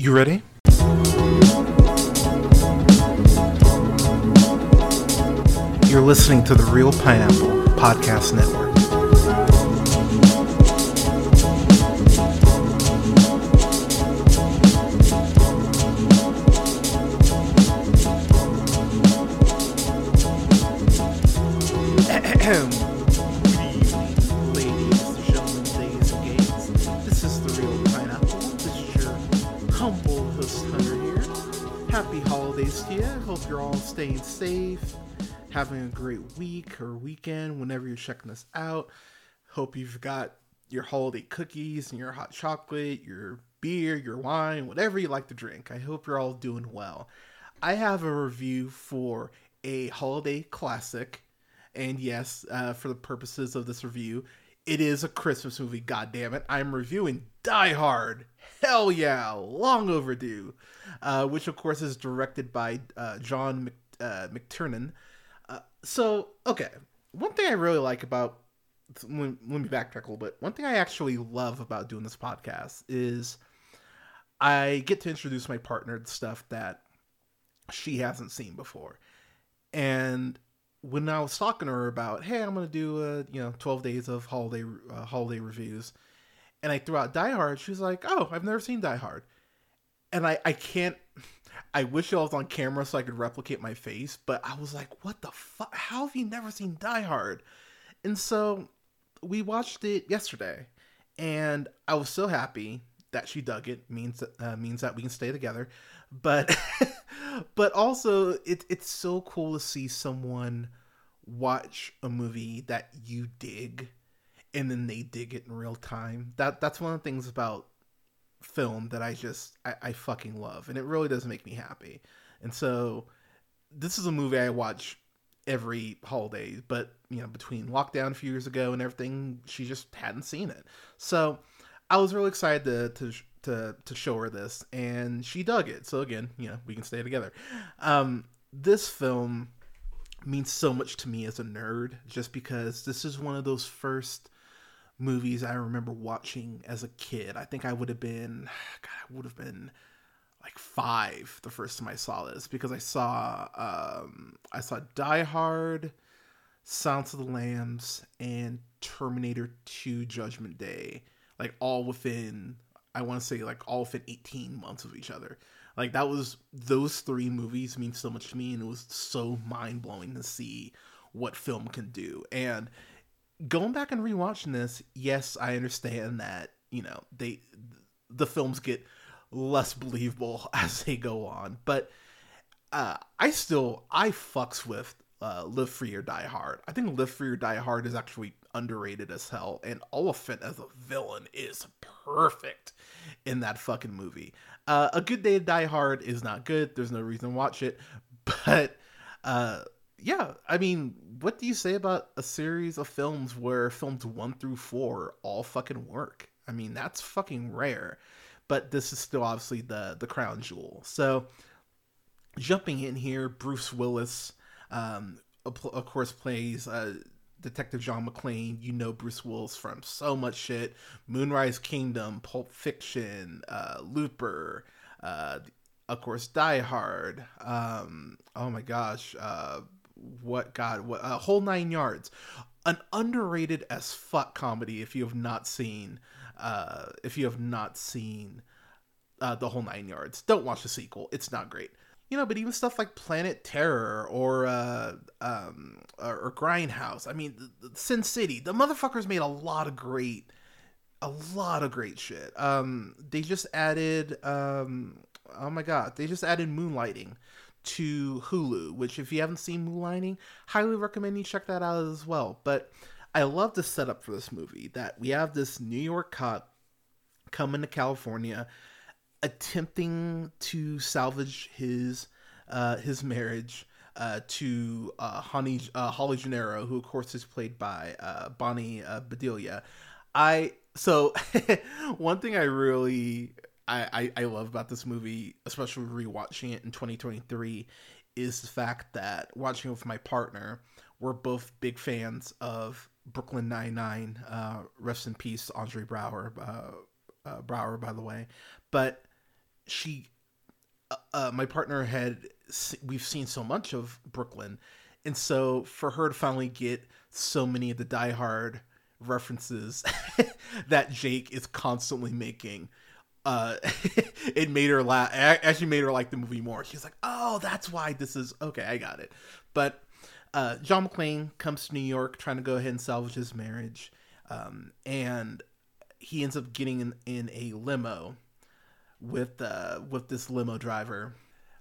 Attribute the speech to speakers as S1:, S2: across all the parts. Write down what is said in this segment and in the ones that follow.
S1: You ready? You're listening to the Reel Pineapple Podcast Network. A great week or weekend whenever you're checking this out. Hope you've got your holiday cookies and your hot chocolate, your beer, your wine, whatever you like to drink. I hope you're all doing well. I have a review for a holiday classic. And yes, uh, for the purposes of this review, it is a Christmas movie, God damn it! I'm reviewing Die Hard. Hell yeah, long overdue. Uh, which, of course, is directed by uh, John Mc, uh, McTiernan. So, okay, one thing I really like about let me backtrack a little bit. One thing I actually love about doing this podcast is I get to introduce my partner to stuff that she hasn't seen before. And when I was talking to her about, hey, I'm gonna do a you know 12 days of holiday uh, holiday reviews, and I threw out Die Hard, she was like, oh, I've never seen Die Hard, and I I can't. I wish I was on camera so I could replicate my face, but I was like, what the fuck? How have you never seen Die Hard? And so we watched it yesterday, and I was so happy that she dug it. means uh, means that we can stay together, but but also it, it's so cool to see someone watch a movie that you dig, and then they dig it in real time. That that's one of the things about film that I just I, I fucking love, and it really does make me happy. And so this is a movie I watch every holiday, but you know, between lockdown a few years ago and everything, she just hadn't seen it. So I was really excited to to to, to show her this, and she dug it. So again, you know, we can stay together. Um, this film means so much to me as a nerd, just because this is one of those first movies I remember watching as a kid. I think I would have been, God, I would have been like five the first time I saw this because I saw um, I saw Die Hard, Silence of the Lambs, and Terminator 2 Judgment Day, like all within I want to say like all within 18 months of each other. Like that was those three movies mean so much to me and it was so mind blowing to see what film can do. And going back and rewatching this, yes, I understand that, you know, they the films get less believable as they go on, but uh I still I fucks with uh Live Free or Die Hard. I think Live Free or Die Hard is actually underrated as hell and Olyphant as a villain is perfect in that fucking movie. Uh, a Good Day to Die Hard is not good. There's no reason to watch it, but uh yeah, I mean, what do you say about a series of films where films one through four all fucking work? I mean, that's fucking rare. But this is still obviously the the crown jewel. So, jumping in here, Bruce Willis, um, of course, plays uh, Detective John McClane. You know Bruce Willis from so much shit: Moonrise Kingdom, Pulp Fiction, uh, Looper. Uh, of course, Die Hard. Um, oh my gosh, uh, what God, what uh, whole nine yards, an underrated as fuck comedy. If you have not seen, uh, if you have not seen uh, the whole nine yards, don't watch the sequel. It's not great. You know, but even stuff like Planet Terror or uh, um, or Grindhouse. I mean, Sin City. The motherfuckers made a lot of great, a lot of great shit. Um, they just added. Um, oh my god, they just added Moonlighting to Hulu, which if you haven't seen Moonlighting, highly recommend you check that out as well. But I love the setup for this movie that we have this New York cop coming to California attempting to salvage his uh, his marriage uh, to uh, Honey, uh, Holly Gennaro, who of course is played by uh, Bonnie uh, Bedelia. I so one thing I really I, I, I love about this movie, especially rewatching it in 2023, is the fact that watching it with my partner, we're both big fans of Brooklyn Nine Nine. Uh, rest in peace, Andre Brower. Uh, uh, Braugher, by the way, but she, uh, uh, my partner had we've seen so much of Brooklyn, and so for her to finally get so many of the Die Hard references that Jake is constantly making. Uh, it made her laugh. Actually, made her like the movie more. She's like, "Oh, that's why this is okay. I got it." But uh, John McClane comes to New York trying to go ahead and salvage his marriage, um, and he ends up getting in, in a limo with uh, with this limo driver.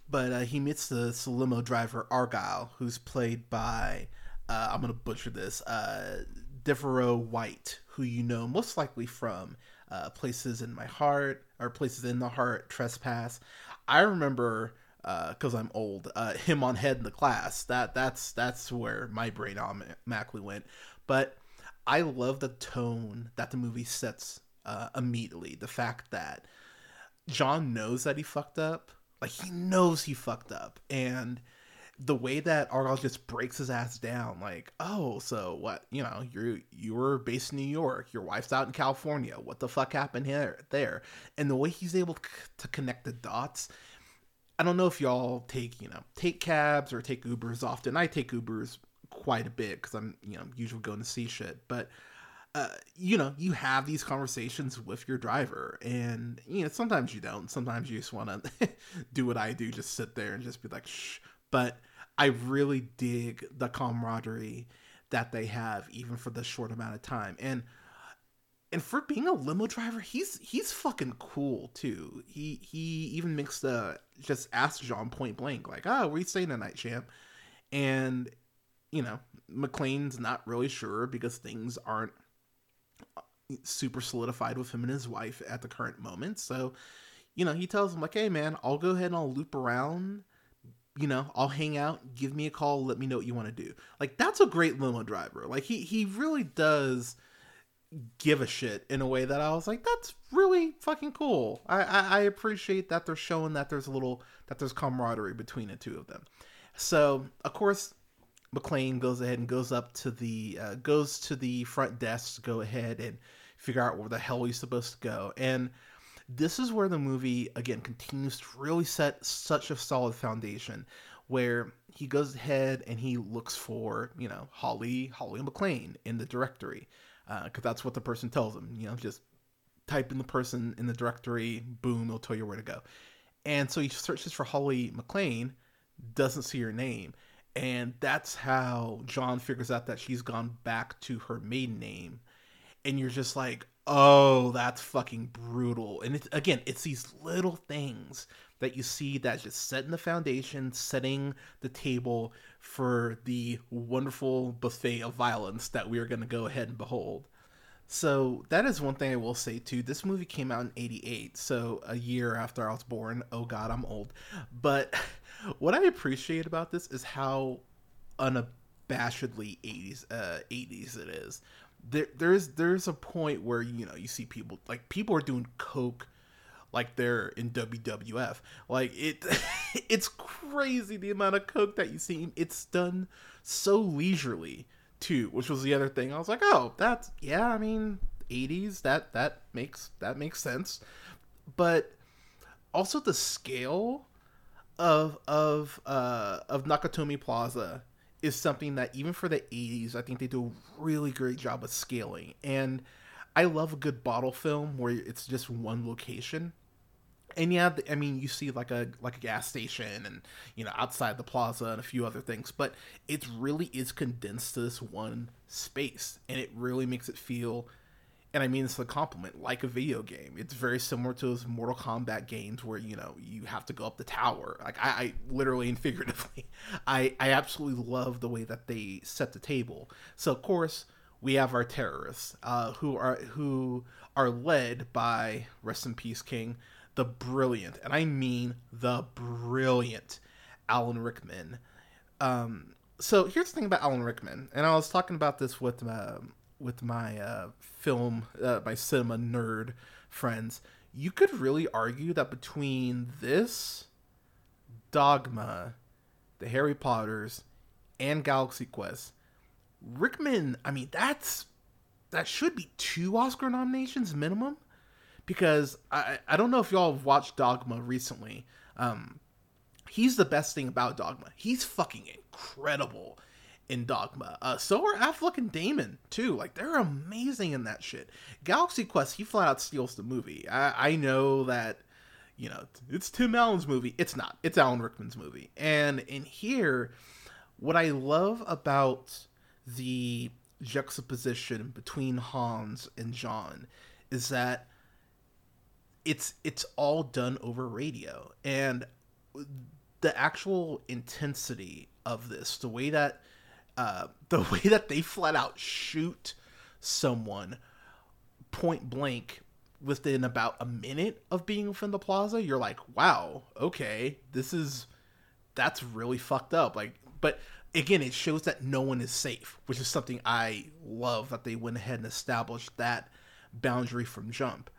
S1: But uh, he meets the limo driver Argyle, who's played by uh, I'm gonna butcher this uh, De'voreaux White, who you know most likely from uh, Places in My Heart or Places in the Heart, Trespass. I remember because uh, I'm old. Uh, him on Head in the Class. That that's that's where my brain automatically went. But I love the tone that the movie sets uh, immediately. The fact that John knows that he fucked up, like he knows he fucked up, and the way that Argyle just breaks his ass down, like, oh, so what? You know, you're you were based in New York, your wife's out in California. What the fuck happened here there? And the way he's able to connect the dots. I don't know if y'all take you know take cabs or take Ubers often. I take Ubers quite a bit because I'm you know usually going to see shit, but. Uh, you know, you have these conversations with your driver, and you know sometimes you don't. Sometimes you just want to do what I do, just sit there and just be like, "Shh." But I really dig the camaraderie that they have, even for the short amount of time. And and for being a limo driver, he's he's fucking cool too. He he even makes the just ask John point blank, like, "Oh, where you staying tonight, champ?" And you know, McClane's not really sure because things aren't uh, super solidified with him and his wife at the current moment. So, you know, he tells him like, "Hey, man, I'll go ahead and I'll loop around." You know, I'll hang out, give me a call, let me know what you want to do. Like that's a great limo driver. Like he he really does give a shit in a way that I was like, that's really fucking cool. I, I, I appreciate that they're showing that there's a little that there's camaraderie between the two of them. So of course, McClane goes ahead and goes up to the uh, goes to the front desk to go ahead and figure out where the hell he's supposed to go. And this is where the movie again continues to really set such a solid foundation where he goes ahead and he looks for you know holly holly McClane in the directory because uh, that's what the person tells him you know just type in the person in the directory boom it'll tell you where to go. And so he searches for holly McClane, doesn't see her name and that's how john figures out that she's gone back to her maiden name. And you're just like oh, that's fucking brutal. And it's again, it's these little things that you see that just setting the foundation, setting the table for the wonderful buffet of violence that we are going to go ahead and behold. So that is one thing I will say too. This movie came out in 88, so a year after I was born. Oh god, I'm old. But what I appreciate about this is how unabashedly 80s uh 80s it is there there's there's a point where you know you see people like people are doing coke like they're in WWF. Like it it's crazy the amount of coke that you see. It's done so leisurely too, which was the other thing. I was like, "Oh, that's yeah, I mean, 80s, that that makes that makes sense." But also the scale of of uh of Nakatomi Plaza is something that even for the 80s, I think they do a really great job of scaling. And I love a good bottle film where it's just one location. And yeah, I mean, you see like a like a gas station and you know outside the plaza and a few other things, but it really is condensed to this one space, and it really makes it feel and I mean this is a compliment, like a video game. It's very similar to those Mortal Kombat games where you know you have to go up the tower. Like I, I literally and figuratively, I I absolutely love the way that they set the table. So of course we have our terrorists, uh, who are who are led by rest in peace King, the brilliant, and I mean the brilliant Alan Rickman. Um, so here's the thing about Alan Rickman, and I was talking about this with um, with my uh, film, uh, my cinema nerd friends, you could really argue that between this, Dogma, the Harry Potters, and Galaxy Quest, Rickman, I mean, that's that should be two Oscar nominations minimum because I I don't know if y'all have watched Dogma recently. Um, he's the best thing about Dogma. He's fucking incredible in Dogma. Uh, so are Affleck and Damon too. Like they're amazing in that shit. Galaxy Quest, he flat out steals the movie. I, I know that, you know, it's Tim Allen's movie. It's not. It's Alan Rickman's movie. And in here, what I love about the juxtaposition between Hans and John is that it's it's all done over radio and the actual intensity of this the way that uh, the way that they flat out shoot someone point blank within about a minute of being from the plaza you're like wow okay this is that's really fucked up. Like but again it shows that no one is safe which is something i love that they went ahead and established that boundary from jump.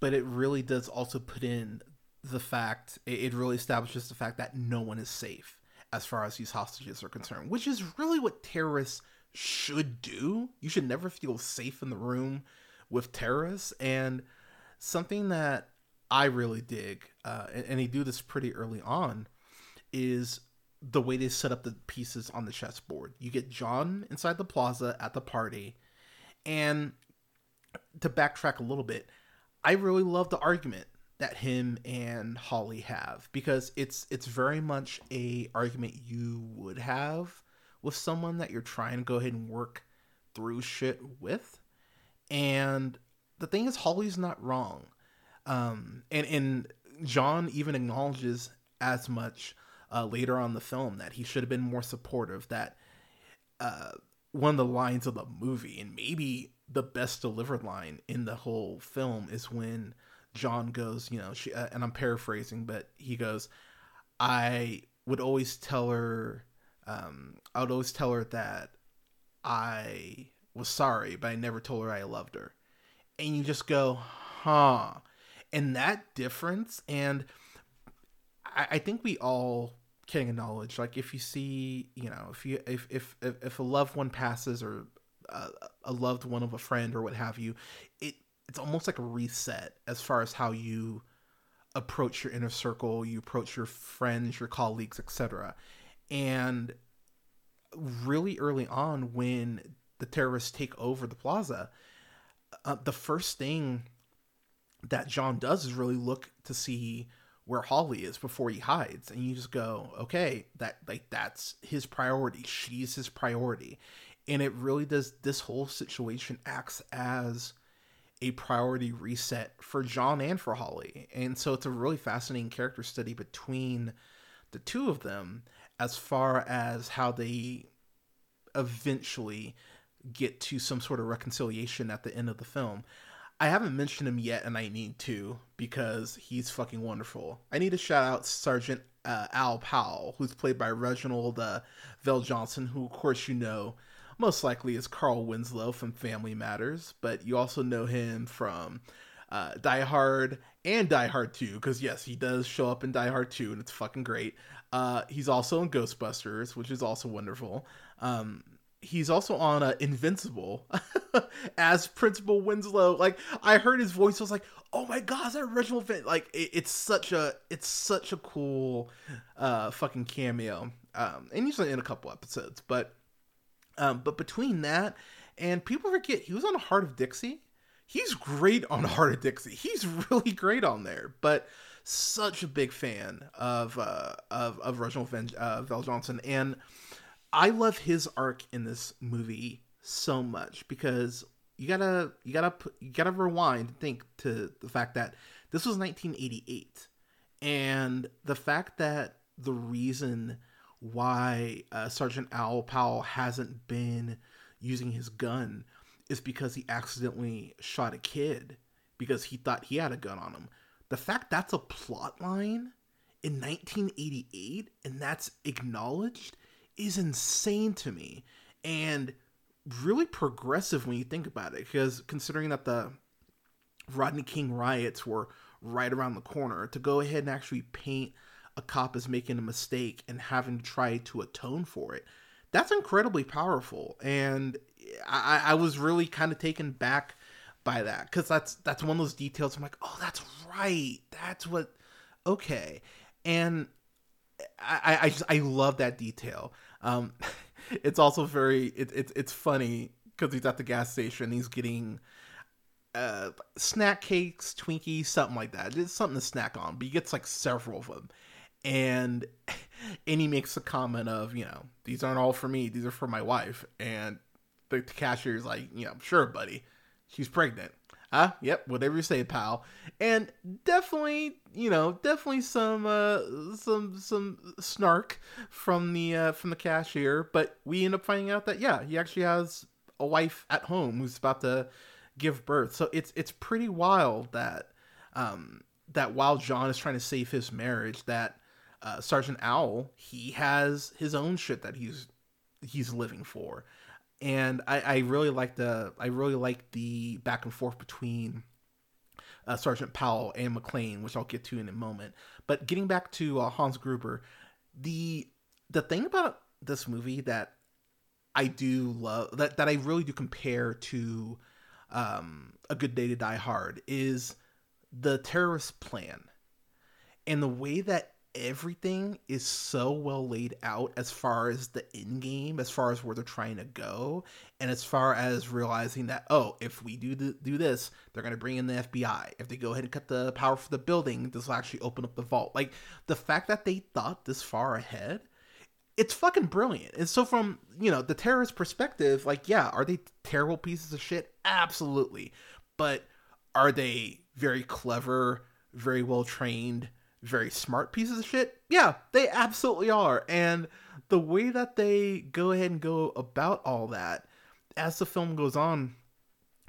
S1: But it really does also put in the fact it really establishes the fact that no one is safe as far as these hostages are concerned, which is really what terrorists should do. You should never feel safe in the room with terrorists. And something that I really dig, uh, and, and they do this pretty early on, is the way they set up the pieces on the chessboard. You get John inside the plaza at the party, and to backtrack a little bit, I really love the argument that him and Holly have because it's it's very much a argument you would have with someone that you're trying to go ahead and work through shit with. And the thing is Holly's not wrong. Um and and John even acknowledges as much uh, later on the film that he should have been more supportive that uh, one of the lines of the movie and maybe the best delivered line in the whole film is when John goes, you know, she, uh, and I'm paraphrasing, but he goes, I would always tell her, um, I would always tell her that I was sorry, but I never told her I loved her. And you just go, huh. And that difference, and I, I think we all can acknowledge, like if you see, you know, if you if if if, if a loved one passes or uh, a loved one of a friend or what have you, it it's almost like a reset as far as how you approach your inner circle, you approach your friends, your colleagues, etc. And really early on, when the terrorists take over the plaza, uh, the first thing that John does is really look to see where Holly is before he hides, and you just go, okay, that like that's his priority. She's his priority, and it really does. This whole situation acts as a priority reset for John and for Holly. And so it's a really fascinating character study between the two of them as far as how they eventually get to some sort of reconciliation at the end of the film. I haven't mentioned him yet, and I need to because he's fucking wonderful. I need to shout out Sergeant uh, Al Powell, who's played by Reginald uh, VelJohnson, who, of course, you know most likely is Carl Winslow from Family Matters, but you also know him from uh, Die Hard and Die Hard 2, because yes, he does show up in Die Hard 2, and it's fucking great. Uh, he's also in Ghostbusters, which is also wonderful. Um, he's also on uh, Invincible as Principal Winslow. Like I heard his voice, I was like, "Oh my god, that original?" Fin-? Like it, it's such a it's such a cool uh, fucking cameo. Um, and he's in a couple episodes, but um, but between that and people forget he was on Hart of Dixie. He's great on Hart of Dixie. He's really great on there. But such a big fan of uh, of of Reginald Van, uh, VelJohnson, and I love his arc in this movie so much because you gotta you gotta you gotta rewind and think to the fact that this was 1988, and the fact that the reason why uh, Sergeant Al Powell hasn't been using his gun is because he accidentally shot a kid because he thought he had a gun on him. The fact that's a plot line in 1988 and that's acknowledged is insane to me and really progressive when you think about it because considering that the Rodney King riots were right around the corner to go ahead and actually paint a cop is making a mistake and having to try to atone for it. That's incredibly powerful. And I, I was really kind of taken back by that because that's that's one of those details. I'm like, oh, that's right. That's what. Okay, and I I just I love that detail. Um, it's also very it, it it's funny because he's at the gas station. He's getting uh snack cakes, Twinkies, something like that. It's something to snack on, but he gets like several of them. And and he makes a comment of, you know, these aren't all for me, these are for my wife. And the, the is like, you know, sure, buddy. She's pregnant. Ah, yep, whatever you say, pal. And definitely, you know, definitely some uh some some snark from the uh from the cashier, but we end up finding out that yeah, he actually has a wife at home who's about to give birth. So it's it's pretty wild that um, that while John is trying to save his marriage, that uh, Sergeant Al he has his own shit that he's he's living for, and I, I really like the I really like the back and forth between uh, Sergeant Powell and McClane, which I'll get to in a moment. But getting back to uh, Hans Gruber, the the thing about this movie that I do love that that I really do compare to um, A Good Day to Die Hard is the terrorist plan and the way that everything is so well laid out as far as the end game, as far as where they're trying to go, and as far as realizing that oh, if we do th- do this, they're gonna bring in the FBI. If they go ahead and cut the power for the building, this will actually open up the vault. Like the fact that they thought this far ahead it's fucking brilliant. And so from, you know, the terrorist perspective, like, yeah, are they terrible pieces of shit? Absolutely. But are they very clever, very well trained, very smart pieces of shit? Yeah, they absolutely are. And the way that they go ahead and go about all that as the film goes on,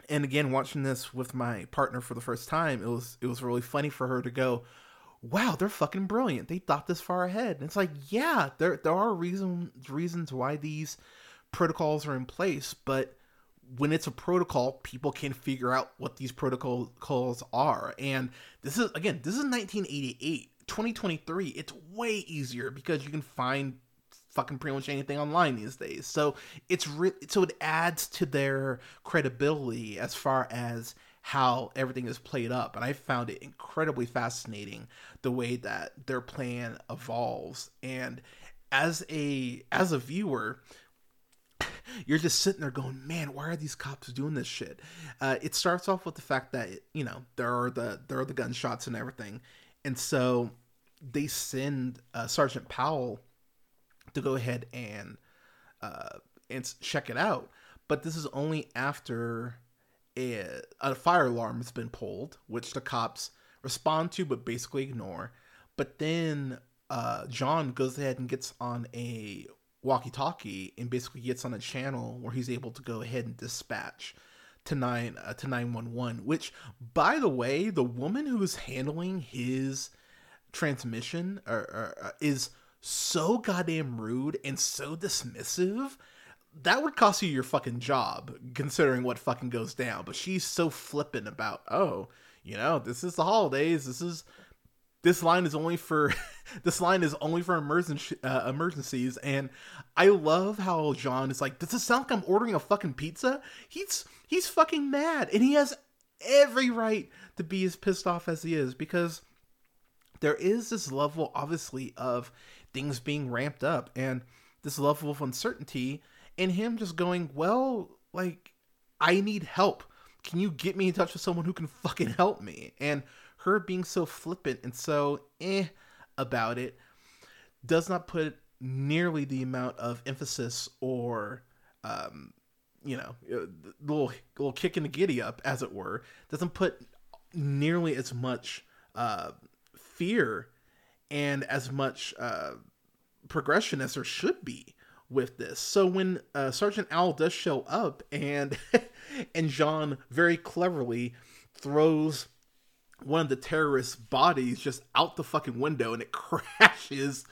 S1: and again watching this with my partner for the first time, it was it was really funny for her to go, wow, they're fucking brilliant. They thought this far ahead. And it's like, yeah, there there are reasons reasons why these protocols are in place, but when it's a protocol, people can figure out what these protocols are. And this is again, this is 1988. 2023, it's way easier because you can find fucking pretty much anything online these days. So it's re- so it adds to their credibility as far as how everything is played up. And i found it incredibly fascinating the way that their plan evolves. And as a as a viewer you're just sitting there going man why are these cops doing this shit? Uh, it starts off with the fact that you know there are the there are the gunshots and everything and so they send uh, sergeant powell to go ahead and uh, and check it out but this is only after a, a fire alarm has been pulled, which the cops respond to but basically ignore. But then uh, John goes ahead and gets on a walkie-talkie and basically gets on a channel where he's able to go ahead and dispatch to nine uh, to nine one one. Which, by the way, the woman who's handling his transmission or, or, uh, is so goddamn rude and so dismissive that would cost you your fucking job, considering what fucking goes down. But she's so flippant about, oh, you know, this is the holidays. This is this line is only for this line is only for uh, emergencies. And I love how John is like, does this sound like I'm ordering a fucking pizza? He's he's fucking mad, and he has every right to be as pissed off as he is because there is this level, obviously, of things being ramped up and this level of uncertainty and him just going, well, like, I need help. Can you get me in touch with someone who can fucking help me? And her being so flippant and so eh about it does not put nearly the amount of emphasis or, um, you know, uh, little little kick in the giddy up, as it were, doesn't put nearly as much uh, fear and as much uh, progression as there should be with this. So when uh, Sergeant Al does show up and and Jean very cleverly throws one of the terrorists' bodies just out the fucking window and it crashes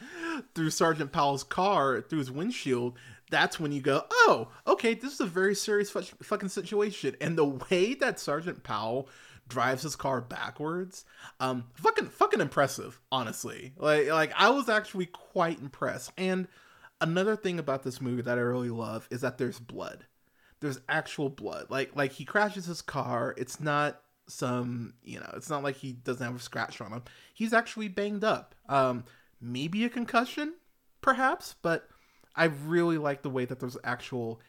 S1: through Sergeant Powell's car through his windshield. That's when you go, oh, okay, this is a very serious fucking situation. And the way that Sergeant Powell drives his car backwards, um, fucking fucking impressive, honestly. Like like I was actually quite impressed. And another thing about this movie that I really love is that there's blood. there's actual blood. Like like he crashes his car. It's not some you know it's not like he doesn't have a scratch on him. He's actually banged up. Um, maybe a concussion, perhaps, but I really like the way that there's actual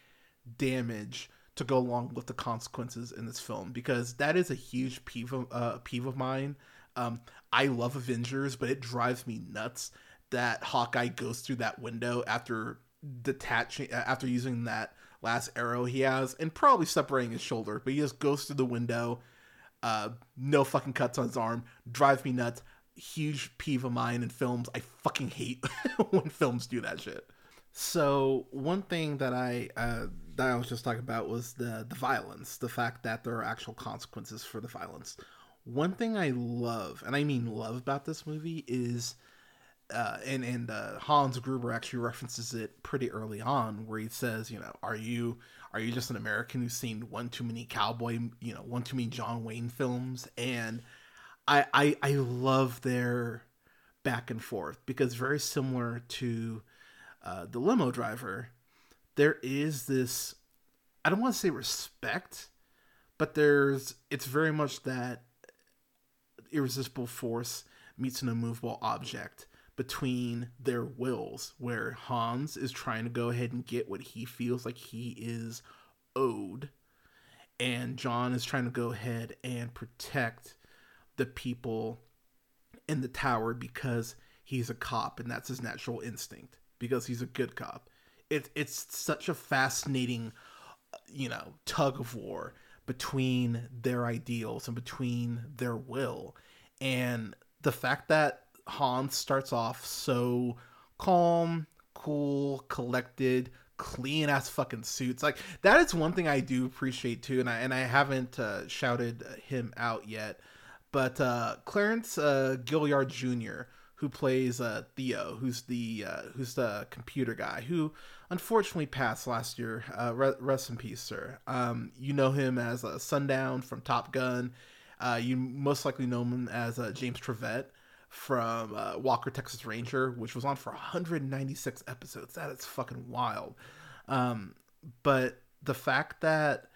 S1: damage to go along with the consequences in this film because that is a huge peeve of, uh, peeve of mine. Um, I love Avengers, but it drives me nuts that Hawkeye goes through that window after detaching after using that last arrow he has and probably separating his shoulder, but he just goes through the window. Uh, no fucking cuts on his arm. Drives me nuts. Huge peeve of mine in films. I fucking hate when films do that shit. So one thing that I uh, that I was just talking about was the the violence, the fact that there are actual consequences for the violence. One thing I love, and I mean love about this movie is uh, and and uh, Hans Gruber actually references it pretty early on, where he says, you know, are you are you just an American who's seen one too many cowboy, you know, one too many John Wayne films? And I I, I love their back and forth because very similar to uh, the limo driver, there is this I don't want to say respect, but there's it's very much that irresistible force meets an immovable object between their wills, where Hans is trying to go ahead and get what he feels like he is owed, and John is trying to go ahead and protect the people in the tower because he's a cop and that's his natural instinct because he's a good cop. It, it's such a fascinating, you know, tug of war between their ideals and between their will. And the fact that Hans starts off so calm, cool, collected, clean ass fucking suits. Like that is one thing I do appreciate too, and I and I haven't uh, shouted him out yet, but uh, Clarence uh, Gilyard Jr., who plays uh, Theo, who's the uh, who's the computer guy who unfortunately passed last year. Uh, rest in peace, sir. Um, you know him as uh, Sundown from Top Gun. Uh, you most likely know him as uh, James Trivette from uh, Walker Texas Ranger, which was on for 196 episodes. That is fucking wild. Um, but the fact that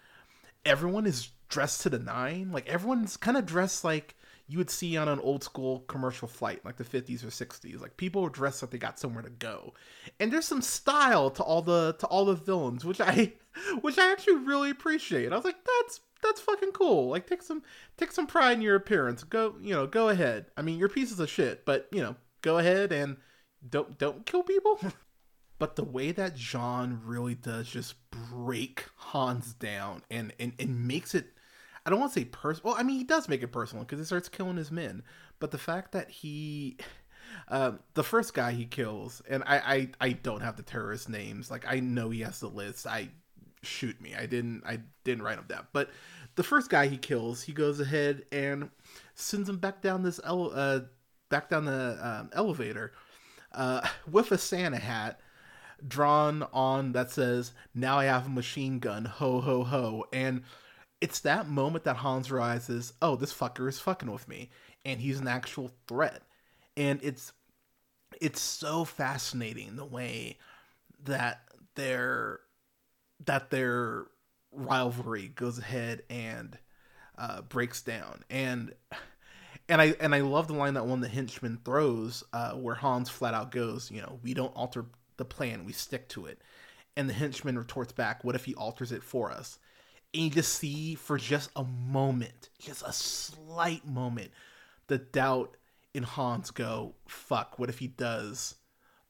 S1: everyone is dressed to the nine, like everyone's kind of dressed like you would see on an old school commercial flight, like the 50s or 60s. Like people are dressed like they got somewhere to go, and there's some style to all the to all the villains, which I which I actually really appreciate. I was like, that's that's fucking cool. Like take some take some pride in your appearance. Go you know go ahead. I mean you're pieces of shit, but you know go ahead and don't don't kill people. but the way that John really does just break Hans down and and, and makes it I don't want to say personal. Well, I mean he does make it personal because he starts killing his men. But the fact that he uh, the first guy he kills, and I, I I don't have the terrorist names. Like I know he has the list. I shoot me. I didn't I didn't write them down. But the first guy he kills, he goes ahead and sends him back down this ele- uh, back down the um, elevator uh, with a Santa hat drawn on that says "Now I have a machine gun." Ho ho ho! And it's that moment that Hans realizes, "Oh, this fucker is fucking with me," and he's an actual threat. And it's it's so fascinating the way that they're that their rivalry goes ahead and uh, breaks down and and I and I love the line that one the henchman throws uh, where Hans flat out goes, you know, we don't alter the plan, we stick to it. And the henchman retorts back, what if he alters it for us? And you just see for just a moment, just a slight moment, the doubt in Hans go, fuck, what if he does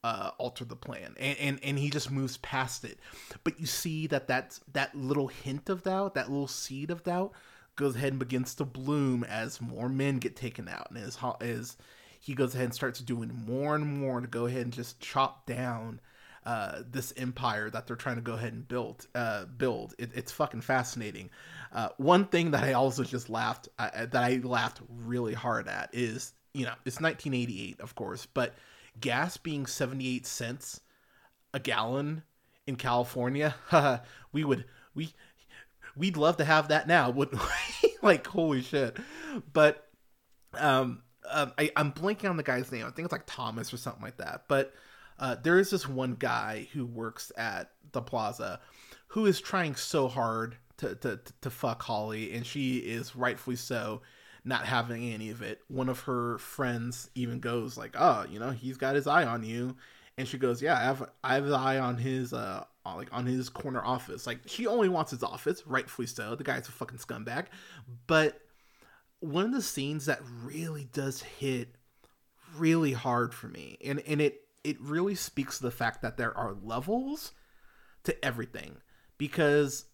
S1: uh, alter the plan, and, and and he just moves past it. But you see that that that little hint of doubt, that little seed of doubt, goes ahead and begins to bloom as more men get taken out, and as as he goes ahead and starts doing more and more to go ahead and just chop down uh, this empire that they're trying to go ahead and build. Uh, build. It, it's fucking fascinating. Uh, one thing that I also just laughed uh, that I laughed really hard at is you know it's 1988, of course, but gas being 78 cents a gallon in California, we would we we'd love to have that now, wouldn't we? like holy shit. But um, um I, I'm blanking on the guy's name. I think it's like Thomas or something like that. But uh, there is this one guy who works at the plaza who is trying so hard to, to, to fuck Holly, and she is rightfully so not having any of it. One of her friends even goes like, "Oh, you know, he's got his eye on you," and she goes, "Yeah, I have I have the eye on his uh like on his corner office. Like she only wants his office, rightfully so. The guy's a fucking scumbag, but." One of the scenes that really does hit really hard for me, and and it it really speaks to the fact that there are levels to everything because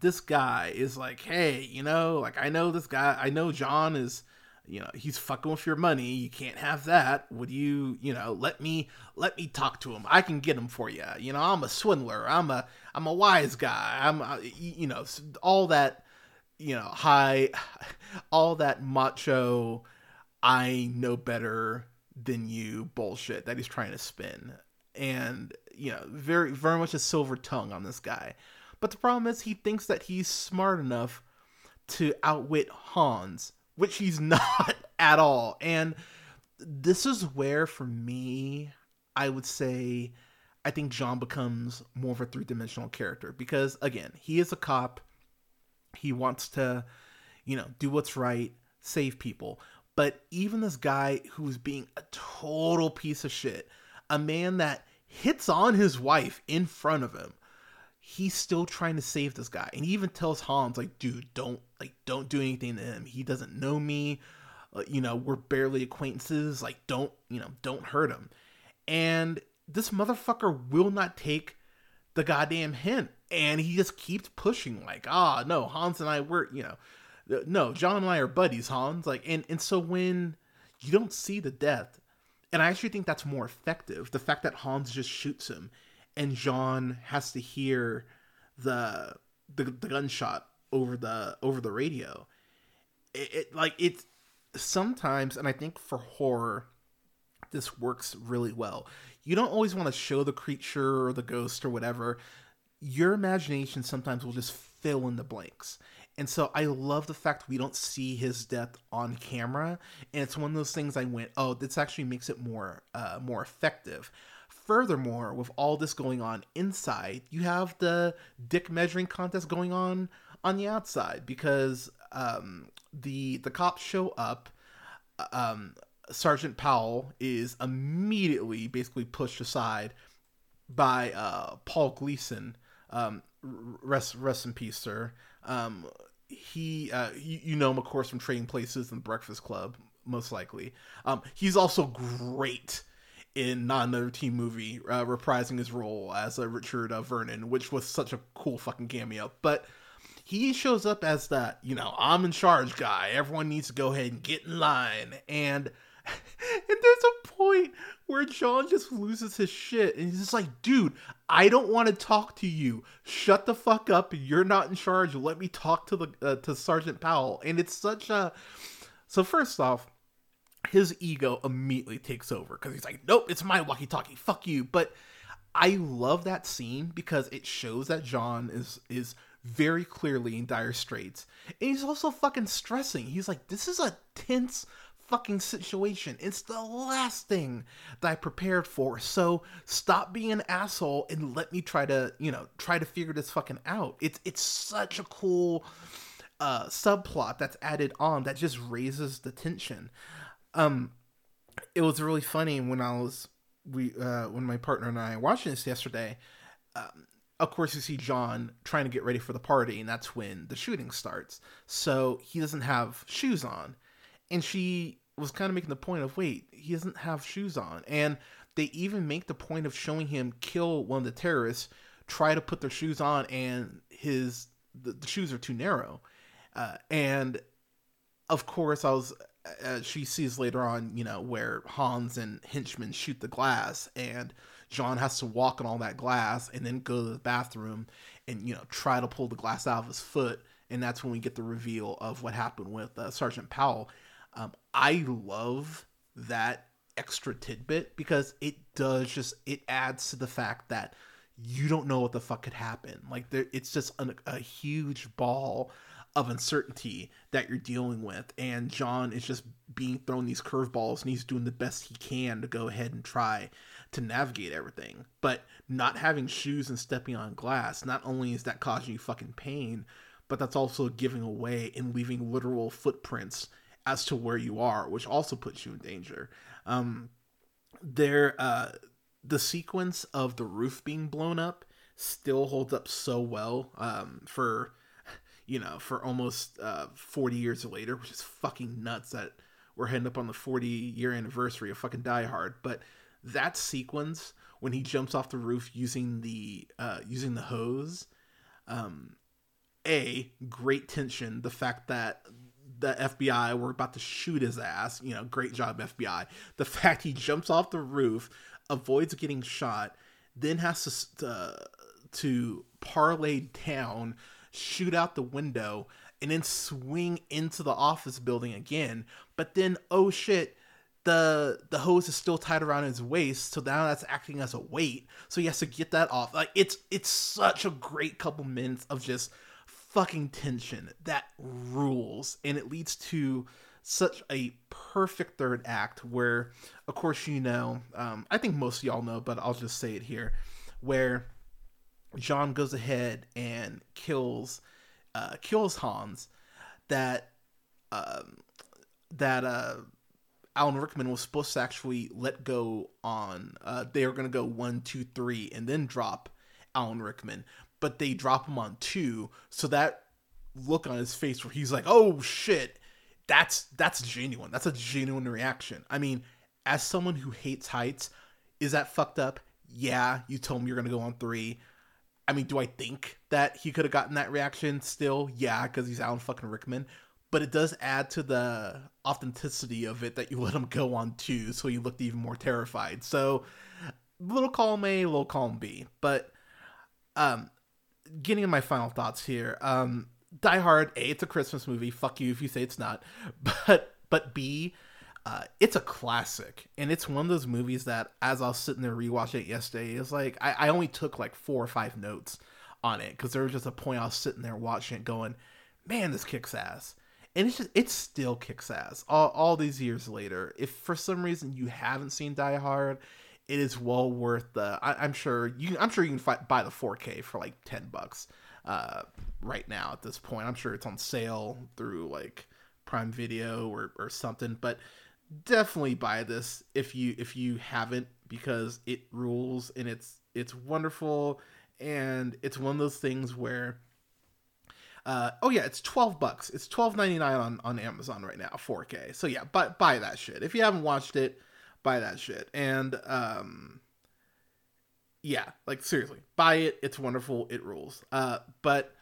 S1: this guy is like, hey, you know, like I know this guy, I know John is, you know, he's fucking with your money. You can't have that. Would you, you know, let me let me talk to him. I can get him for you. You know, I'm a swindler. I'm a I'm a wise guy. I'm you know, all that, you know, high all that macho I know better than you bullshit that he's trying to spin. And, you know, very very much a silver tongue on this guy. But the problem is he thinks that he's smart enough to outwit Hans, which he's not at all. And this is where for me I would say I think John becomes more of a three-dimensional character because again, he is a cop. He wants to, you know, do what's right, save people. But even this guy who's being a total piece of shit, a man that hits on his wife in front of him, he's still trying to save this guy. And he even tells Hans, like, dude, don't like don't do anything to him. He doesn't know me. Uh, you know, we're barely acquaintances. Like, don't, you know, don't hurt him. And this motherfucker will not take the goddamn hint. And he just keeps pushing, like, ah, no, Hans and I were, you know, no, John and I are buddies, Hans. Like, and and so when you don't see the death, and I actually think that's more effective. The fact that Hans just shoots him, and John has to hear the the, the gunshot over the over the radio. It, it like it's sometimes, and I think for horror, this works really well. You don't always want to show the creature or the ghost or whatever. Your imagination sometimes will just fill in the blanks. And so I love the fact we don't see his death on camera, and it's one of those things I went, oh, this actually makes it more uh, more effective. Furthermore, with all this going on inside, you have the dick measuring contest going on on the outside because um, the the cops show up. Um, Sergeant Powell is immediately basically pushed aside by uh, Paul Gleason. Um, rest rest in peace, sir. Um, he uh, you, you, know him of course from Trading Places and Breakfast Club, most likely. Um, he's also great in not another teen movie, uh, reprising his role as Richard uh, Vernon, which was such a cool fucking cameo. But he shows up as that you know I'm in charge guy. Everyone needs to go ahead and get in line and and there's a point where John just loses his shit and he's just like, dude, I don't want to talk to you. Shut the fuck up. You're not in charge. Let me talk to the uh, to Sergeant Powell. And it's such a so first off, his ego immediately takes over because he's like, nope, it's my walkie-talkie. Fuck you. But I love that scene because it shows that John is is very clearly in dire straits. And he's also fucking stressing. He's like, this is a tense fucking situation. It's the last thing that I prepared for. So stop being an asshole and let me try to, you know, try to figure this fucking out. It's it's such a cool uh subplot that's added on that just raises the tension. Um it was really funny when I was we uh when my partner and I watching this yesterday. Um, of course, you see John trying to get ready for the party, and that's when the shooting starts. So he doesn't have shoes on and she was kind of making the point of wait he doesn't have shoes on and they even make the point of showing him kill one of the terrorists try to put their shoes on and his the, the shoes are too narrow uh, and of course i was uh, she sees later on you know where hans and Hinchman shoot the glass and john has to walk on all that glass and then go to the bathroom and you know try to pull the glass out of his foot and that's when we get the reveal of what happened with uh, sergeant powell um, I love that extra tidbit because it does just it adds to the fact that you don't know what the fuck could happen. Like there, it's just an, a huge ball of uncertainty that you're dealing with, and John is just being thrown these curveballs and he's doing the best he can to go ahead and try to navigate everything. But not having shoes and stepping on glass, not only is that causing you fucking pain, but that's also giving away and leaving literal footprints as to where you are, which also puts you in danger. Um, there, uh, the sequence of the roof being blown up still holds up so well um, for you know for almost uh, 40 years later which is fucking nuts that we're heading up on the 40 year anniversary of fucking die hard but that sequence when he jumps off the roof using the uh, using the hose um, a great tension the fact that the FBI were about to shoot his ass. You know, great job, FBI. The fact he jumps off the roof, avoids getting shot, then has to uh, to parlay down, shoot out the window, and then swing into the office building again. But then, oh shit, the the hose is still tied around his waist, so now that's acting as a weight. So he has to get that off. Like it's it's such a great couple minutes of just fucking tension that rules, and it leads to such a perfect third act where, of course, you know, um, I think most y'all know, but I'll just say it here, where John goes ahead and kills uh, kills Hans. That um, that uh, Alan Rickman was supposed to actually let go on. Uh, they are going to go one, two, three, and then drop Alan Rickman, but they drop him on two. So that look on his face where he's like, "Oh shit," that's that's genuine. That's a genuine reaction. I mean, as someone who hates heights, is that fucked up? Yeah, you told me you're gonna go on three. I mean, do I think that he could have gotten that reaction still? Yeah, because he's Alan fucking Rickman. But it does add to the authenticity of it that you let him go on two, so he looked even more terrified. So, little column A, little column B. But, um, getting in my final thoughts here. Um, Die Hard, A, it's a Christmas movie. Fuck you if you say it's not. But, but B, uh, it's a classic, and it's one of those movies that, as I was sitting there rewatching it yesterday, it's like I, I only took like four or five notes on it because there was just a point I was sitting there watching it, going, "Man, this kicks ass," and it's just it still kicks ass all, all these years later. If for some reason you haven't seen Die Hard, it is well worth the. I, am sure you. I'm sure you can fight, buy the 4K for like ten bucks uh, right now at this point. I'm sure it's on sale through like Prime Video or or something, but definitely buy this if you if you haven't because it rules and it's it's wonderful and it's one of those things where uh, oh yeah, it's twelve bucks. It's twelve ninety nine on on Amazon right now, four K. So yeah, buy buy that shit. If you haven't watched it, buy that shit. And um, yeah, like seriously, buy it. It's wonderful. It rules. Uh, but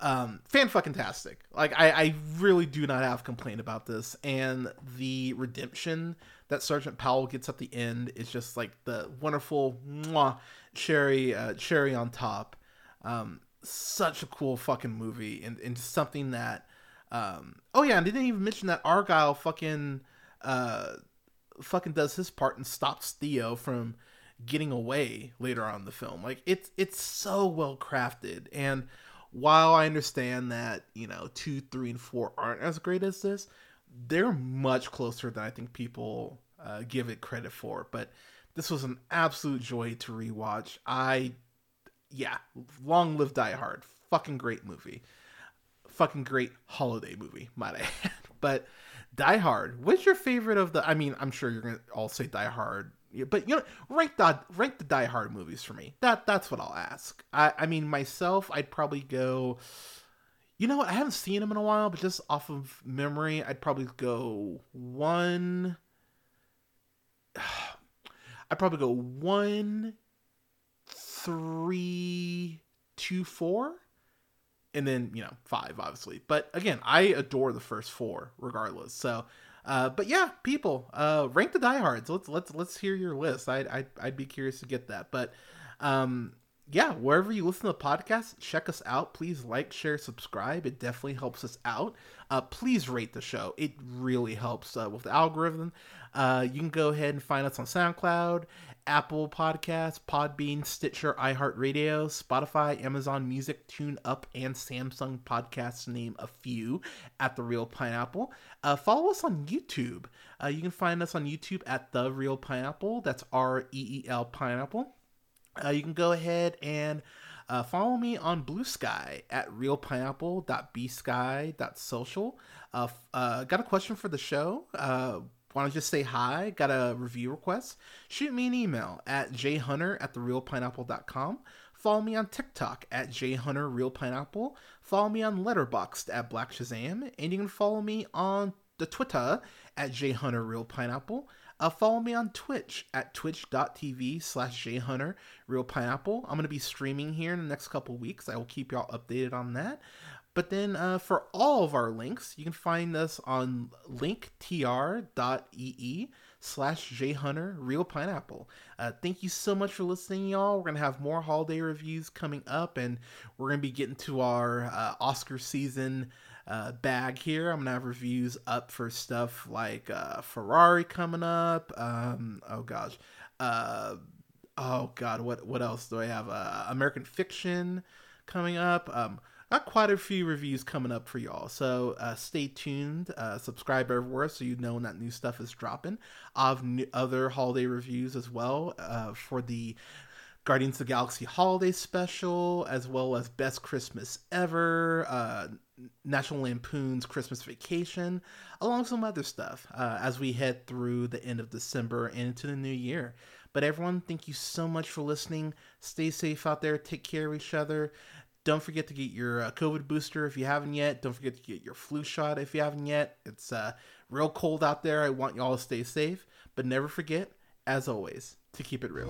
S1: um fan fucking tastic. Like I, I really do not have complaint about this. And the redemption that sergeant powell gets at the end is just like the wonderful mwah, cherry uh, cherry on top. Um such a cool fucking movie and, and something that um oh yeah and they didn't even mention that argyle fucking uh fucking does his part and stops theo from getting away later on the film. Like it's it's so well crafted. And while I understand that, you know, two, three, and four aren't as great as this, they're much closer than I think people uh, give it credit for. But this was an absolute joy to rewatch. I, yeah, long live Die Hard. Fucking great movie. Fucking great holiday movie, might I add. But Die Hard, what's your favorite of the? I mean, I'm sure you're gonna all say Die Hard but you know, rank the rank the Die Hard movies for me. That that's what I'll ask. I I mean myself, I'd probably go. You know what? I haven't seen them in a while, but just off of memory, I'd probably go one. I'd probably go one, three, two, four, and then you know five, obviously. But again, I adore the first four, regardless. So uh, but yeah, people, uh, rank the diehards. Let's let's let's hear your list. I'd I'd, I'd be curious to get that. But um, yeah, wherever you listen to the podcast, check us out. Please like, share, subscribe. It definitely helps us out. Uh, please rate the show. It really helps uh, with the algorithm. Uh, you can go ahead and find us on SoundCloud, Apple Podcasts, Podbean, Stitcher, iHeartRadio, Spotify, Amazon Music, TuneIn, and Samsung Podcasts, name a few, at The Reel Pineapple. Uh, follow us on YouTube. Uh, you can find us on YouTube at The Reel Pineapple. That's R E E L Pineapple. Uh, you can go ahead and uh, follow me on Blue Sky at reelpineapple.bsky.social. Uh, uh, got a question for the show? Want to just say hi? Got a review request? Shoot me an email at jhunter at thereelpineapple.com. Follow me on TikTok at jhunterreelpineapple. Follow me on Letterboxd at Black Shazam. And you can follow me on the Twitter at jhunterreelpineapple. Uh, follow me on Twitch at twitch.tv slash jhunterreelpineapple. I'm going to be streaming here in the next couple weeks. I will keep y'all updated on that. But then uh, for all of our links, you can find us on linktr.ee slash jhunter reel pineapple. Uh, thank you so much for listening, y'all. We're going to have more holiday reviews coming up, and we're going to be getting to our uh, Oscar season uh, bag here. I'm going to have reviews up for stuff like uh, Ferrari coming up. Um, oh, gosh. Uh, oh, God. What, what else do I have? American Fiction coming up. Um, got quite a few reviews coming up for y'all. So uh, stay tuned, uh, subscribe everywhere so you know when that new stuff is dropping. I have new, other holiday reviews as well uh, for the Guardians of the Galaxy holiday special, as well as Best Christmas Ever, uh, National Lampoon's Christmas Vacation, along with some other stuff uh, as we head through the end of December and into the new year. But everyone, thank you so much for listening. Stay safe out there. Take care of each other. Don't forget to get your uh, COVID booster if you haven't yet. Don't forget to get your flu shot if you haven't yet. It's uh, real cold out there. I want y'all to stay safe. But never forget, as always, to keep it real.